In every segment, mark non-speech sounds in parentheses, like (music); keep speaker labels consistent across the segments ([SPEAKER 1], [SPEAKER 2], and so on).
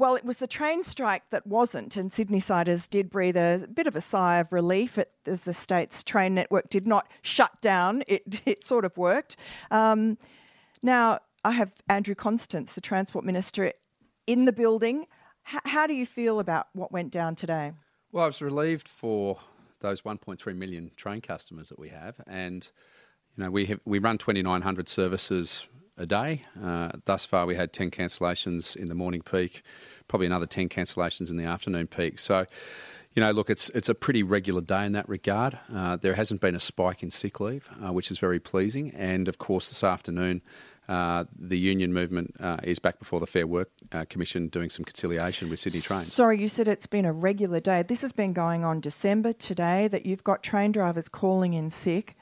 [SPEAKER 1] Well, it was the train strike that wasn't, and Sydney siders did breathe a bit of a sigh of relief as the state's train network did not shut down. It, (laughs) it sort of worked. Um, now, I have Andrew Constance, the Transport Minister, in the building. H- how do you feel about what went down today?
[SPEAKER 2] Well, I was relieved for those 1.3 million train customers that we have, and you know we have we run 2,900 services a day. Uh, thus far, we had 10 cancellations in the morning peak, probably another 10 cancellations in the afternoon peak. So, you know, look, it's it's a pretty regular day in that regard. Uh, there hasn't been a spike in sick leave, uh, which is very pleasing. And of course, this afternoon, uh, the union movement uh, is back before the Fair Work uh, Commission doing some conciliation with Sydney Trains.
[SPEAKER 1] Sorry, you said it's been a regular day. This has been going on December today that you've got train drivers calling in sick.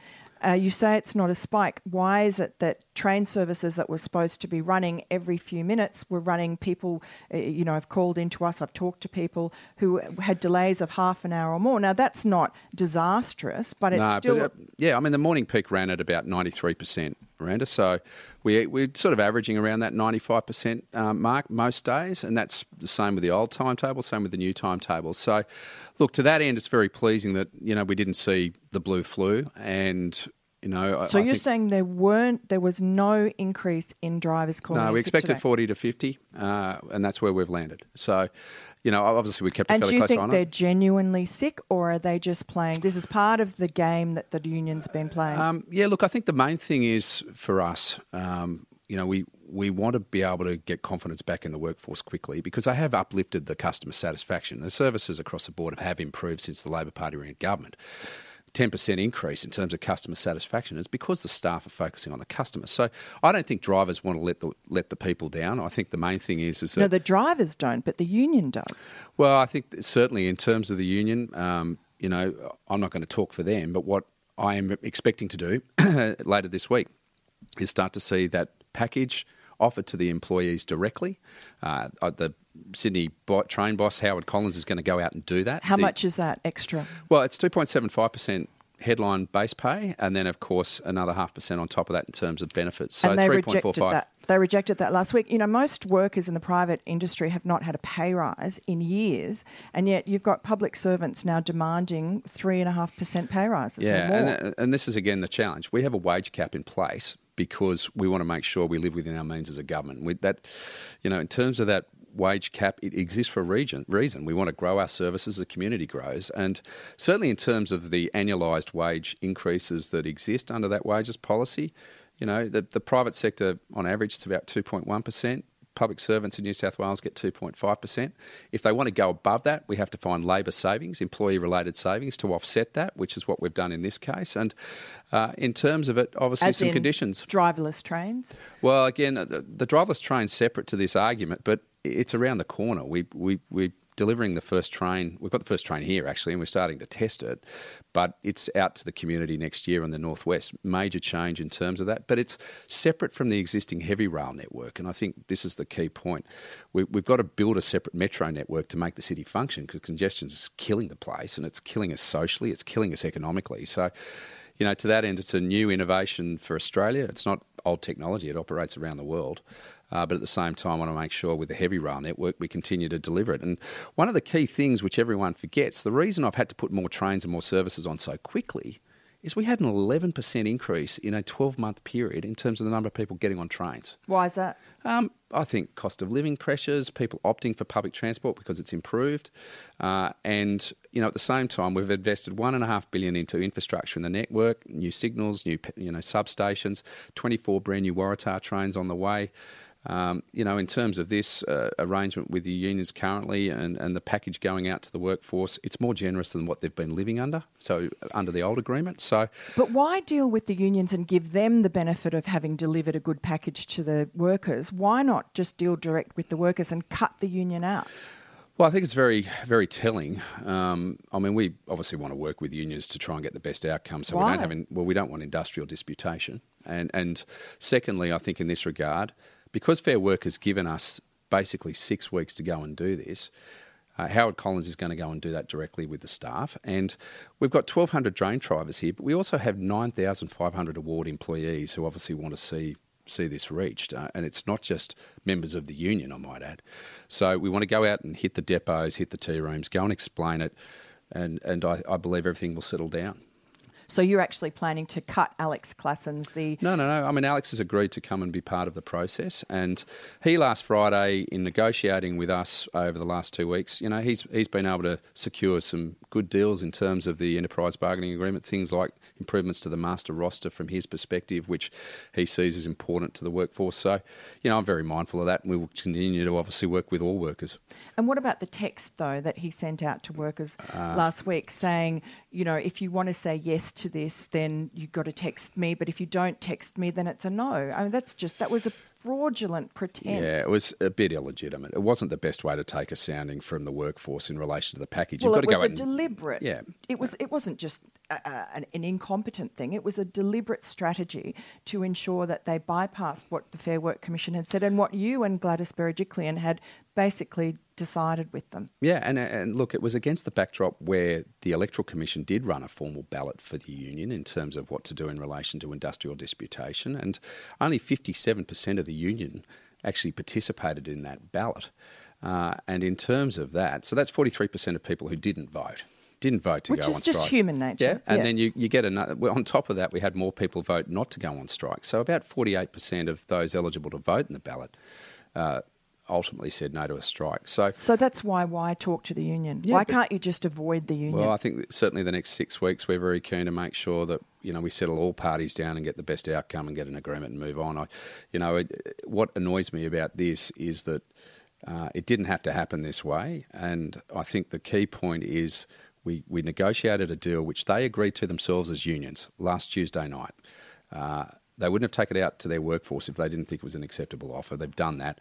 [SPEAKER 1] Uh, you say it's not a spike. Why is it that train services that were supposed to be running every few minutes were running people, uh, you know, have called into us, I've talked to people who had delays of half an hour or more. Now, that's not disastrous, but it's
[SPEAKER 2] No,
[SPEAKER 1] still.
[SPEAKER 2] but, uh, yeah, I mean, the morning peak ran at about 93%, Miranda. So we, we're sort of averaging around that 95% um, mark most days. And that's the same with the old timetable, same with the new timetable. So, look, to that end, it's very pleasing that, you know, we didn't see the blue flu. And, you know,
[SPEAKER 1] so
[SPEAKER 2] I
[SPEAKER 1] you're
[SPEAKER 2] think-
[SPEAKER 1] saying there weren't, there was no increase in drivers calling
[SPEAKER 2] No, we expected
[SPEAKER 1] today?
[SPEAKER 2] 40 to 50, uh, and that's where we've landed. So, you know, obviously we kept a
[SPEAKER 1] And do
[SPEAKER 2] fairly
[SPEAKER 1] you
[SPEAKER 2] close eye
[SPEAKER 1] think
[SPEAKER 2] on
[SPEAKER 1] they're
[SPEAKER 2] it.
[SPEAKER 1] genuinely sick, or are they just playing? This is part of the game that the union's been playing.
[SPEAKER 2] Um, yeah, look, I think the main thing is for us, um, you know, we, we want to be able to get confidence back in the workforce quickly because they have uplifted the customer satisfaction. The services across the board have improved since the Labor Party were in government. 10% increase in terms of customer satisfaction is because the staff are focusing on the customer. So I don't think drivers want to let the let the people down. I think the main thing is is that
[SPEAKER 1] no, the drivers don't, but the union does.
[SPEAKER 2] well, I think certainly in terms of the union, um, you know, I'm not going to talk for them, but what I am expecting to do (clears throat) later this week is start to see that package offered to the employees directly. Uh, uh, the Sydney bo- train boss Howard Collins is going to go out and do that.
[SPEAKER 1] How
[SPEAKER 2] The-
[SPEAKER 1] much is that extra?
[SPEAKER 2] Well, it's 2.75% headline base pay, and then of course another half percent on top of that in terms of benefits. So
[SPEAKER 1] and they
[SPEAKER 2] 3.45.
[SPEAKER 1] rejected that. They rejected that last week. You know, most workers in the private industry have not had a pay rise in years, and yet you've got public servants now demanding three and a half percent pay rises.
[SPEAKER 2] Yeah, and, and this is again the challenge. We have a wage cap in place because we want to make sure we live within our means as a government. We, that, you know, in terms of that wage cap, it exists for a region, reason. We want to grow our services, as the community grows, and certainly in terms of the annualised wage increases that exist under that wages policy, you know, the, the private sector on average is about two point one percent public servants in New South Wales get 2.5%. If they want to go above that, we have to find labour savings, employee related savings to offset that, which is what we've done in this case. And uh, in terms of it, obviously
[SPEAKER 1] As
[SPEAKER 2] some conditions.
[SPEAKER 1] driverless trains.
[SPEAKER 2] Well, again, the, the driverless train's separate to this argument, but it's around the corner. We, we, we're delivering the first train. We've got the first train here, actually, and we're starting to test it, but it's out to the community next year in the northwest. Major change in terms of that, but it's separate from the existing heavy rail network, and I think this is the key point. We, we've got to build a separate metro network to make the city function because congestion is killing the place, and it's killing us socially, it's killing us economically. So, you know, to that end, it's a new innovation for Australia. It's not old technology; it operates around the world. Uh, but at the same time, I want to make sure with the heavy rail network we continue to deliver it. And one of the key things which everyone forgets, the reason I've had to put more trains and more services on so quickly is we had an 11% increase in a 12 month period in terms of the number of people getting on trains.
[SPEAKER 1] Why is that?
[SPEAKER 2] Um, I think cost of living pressures, people opting for public transport because it's improved, uh, and you know at the same time we've invested one and a half billion into infrastructure in the network, new signals, new you know substations, 24 brand new Waratah trains on the way. Um, you know, in terms of this uh, arrangement with the unions currently and, and the package going out to the workforce, it's more generous than what they've been living under. So under the old agreement. So
[SPEAKER 1] But why deal with the unions and give them the benefit of having delivered a good package to the workers? Why not just deal direct with the workers and cut the union out?
[SPEAKER 2] Well, I think it's very, very telling. Um, I mean, we obviously want to work with unions to try and get the best outcome. So we don't have, in, well, we don't want industrial disputation. And and secondly, I think in this regard, because Fair Work has given us basically six weeks to go and do this. Uh, Howard Collins is going to go and do that directly with the staff. And we've got 1,200 drain drivers here, but we also have 9,500 award employees who obviously want to see see this reached. Uh, and it's not just members of the union, I might add. So we want to go out and hit the depots, hit the tea rooms, go and explain it, and, and I, I believe everything will settle down.
[SPEAKER 1] So you're actually planning to cut Alex Claassens the
[SPEAKER 2] No, no, no. I mean, Alex has agreed to come and be part of the process, and he last Friday, in negotiating with us over the last two weeks, you know, he's he's been able to secure some good deals in terms of the enterprise bargaining agreement, things like improvements to the master roster from his perspective, which he sees as important to the workforce. So, you know, I'm very mindful of that, and we will continue to obviously work with all workers.
[SPEAKER 1] And what about the text though that he sent out to workers uh, last week saying, you know, if you want to say yes to this, then you've got to text me. But if you don't text me, then it's a no. I mean, that's just that was a fraudulent pretense.
[SPEAKER 2] Yeah, it was a bit illegitimate. It wasn't the best way to take a sounding from the workforce in relation to the package.
[SPEAKER 1] well,
[SPEAKER 2] You've
[SPEAKER 1] it
[SPEAKER 2] got to
[SPEAKER 1] was
[SPEAKER 2] go
[SPEAKER 1] a
[SPEAKER 2] and-
[SPEAKER 1] deliberate.
[SPEAKER 2] Yeah.
[SPEAKER 1] It was. It wasn't just a, a, an, an incompetent thing. It was a deliberate strategy to ensure that they bypassed what the Fair Work Commission had said and what you and Gladys Berejiklian had basically decided with them.
[SPEAKER 2] Yeah, and and look, it was against the backdrop where the Electoral Commission did run a formal ballot for the union in terms of what to do in relation to industrial disputation, and only fifty-seven percent of the union actually participated in that ballot. Uh, and in terms of that, so that's forty-three percent of people who didn't vote. Didn't vote to
[SPEAKER 1] Which
[SPEAKER 2] go on strike.
[SPEAKER 1] Which is just human nature,
[SPEAKER 2] Yeah, and
[SPEAKER 1] yeah.
[SPEAKER 2] then you, you get another. Well, on top of that, we had more people vote not to go on strike. So about forty-eight percent of those eligible to vote in the ballot uh, ultimately said no to a strike. So
[SPEAKER 1] So that's why why talk to the union?
[SPEAKER 2] Yeah,
[SPEAKER 1] why can't you just avoid the union?
[SPEAKER 2] Well, I think that certainly the next six weeks we're very keen to make sure that you know we settle all parties down and get the best outcome and get an agreement and move on. I, you know, it, what annoys me about this is that uh, it didn't have to happen this way, and I think the key point is we we negotiated a deal which they agreed to themselves as unions last Tuesday night. Uh, they wouldn't have taken it out to their workforce if they didn't think it was an acceptable offer. They've done that.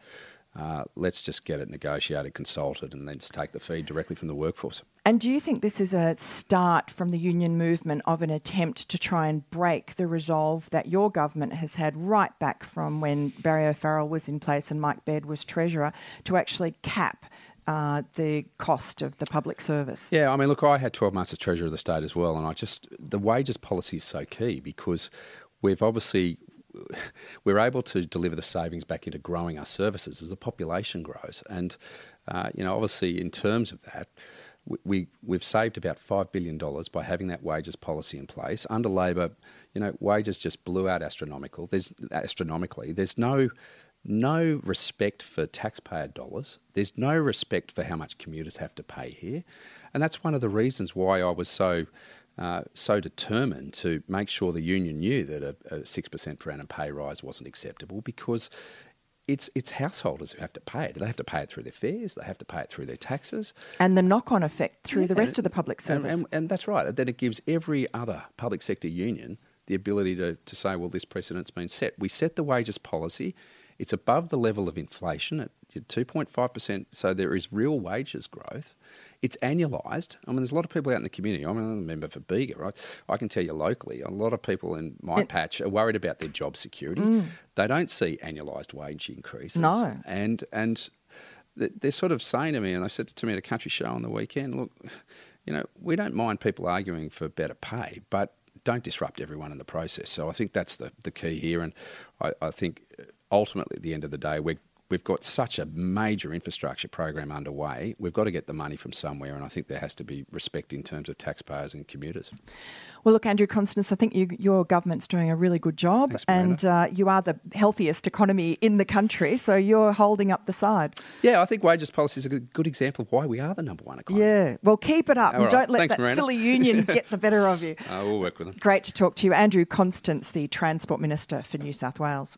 [SPEAKER 2] Uh, let's just get it negotiated, consulted, and then just take the feed directly from the workforce.
[SPEAKER 1] And do you think this is a start from the union movement of an attempt to try and break the resolve that your government has had right back from when Barry O'Farrell was in place and Mike Baird was Treasurer to actually cap uh, the cost of the public service?
[SPEAKER 2] Yeah, I mean, look, I had 12 months as Treasurer of the State as well, and I just, the wages policy is so key because we've obviously, (sighs) we're able to deliver the savings back into growing our services as the population grows. And, uh, you know, obviously, in terms of that, we, we, we've saved about $5 billion by having that wages policy in place. Under Labor, you know, wages just blew out astronomical. There's astronomically. There's no no respect for taxpayer dollars. There's no respect for how much commuters have to pay here, and that's one of the reasons why I was so uh, so determined to make sure the union knew that a six percent per annum pay rise wasn't acceptable because. It's, it's householders who have to pay it. They have to pay it through their fares. They have to pay it through their taxes.
[SPEAKER 1] And the knock on effect through the
[SPEAKER 2] Yeah,
[SPEAKER 1] rest of the public
[SPEAKER 2] and,
[SPEAKER 1] service.
[SPEAKER 2] and, and that's right. Then it gives every other public sector union the ability to, to say, well, this precedent's been set. We set the wages policy. It's above the level of inflation at 2.5%, so there is real wages growth. It's annualised. I mean, there's a lot of people out in the community. I'm a member for Bega, right? I can tell you locally, a lot of people in my patch are worried about their job security. Mm. They don't see annualised wage increases.
[SPEAKER 1] No.
[SPEAKER 2] And, and they're sort of saying to me, and I said to me at a country show on the weekend, look, you know, we don't mind people arguing for better pay, but don't disrupt everyone in the process. So I think that's the, the key here. And I, I think uh, ultimately at the end of the day, we're, we've got such a major infrastructure program underway. We've got to get the money from somewhere. And I think there has to be respect in terms of taxpayers and commuters.
[SPEAKER 1] Well, look, Andrew Constance, I think you, your government's doing a really good job,
[SPEAKER 2] Thanks,
[SPEAKER 1] and uh, you are the healthiest economy in the country, so you're holding up the side.
[SPEAKER 2] Yeah, I think wages policy is a good, good example of why we are the number one economy.
[SPEAKER 1] Yeah, well, keep it up,
[SPEAKER 2] All
[SPEAKER 1] and
[SPEAKER 2] right.
[SPEAKER 1] don't let
[SPEAKER 2] Thanks,
[SPEAKER 1] that
[SPEAKER 2] Miranda.
[SPEAKER 1] silly union (laughs) get the better of you.
[SPEAKER 2] Uh, we'll work with them.
[SPEAKER 1] Great to talk to you, Andrew Constance, the Transport Minister for New South Wales.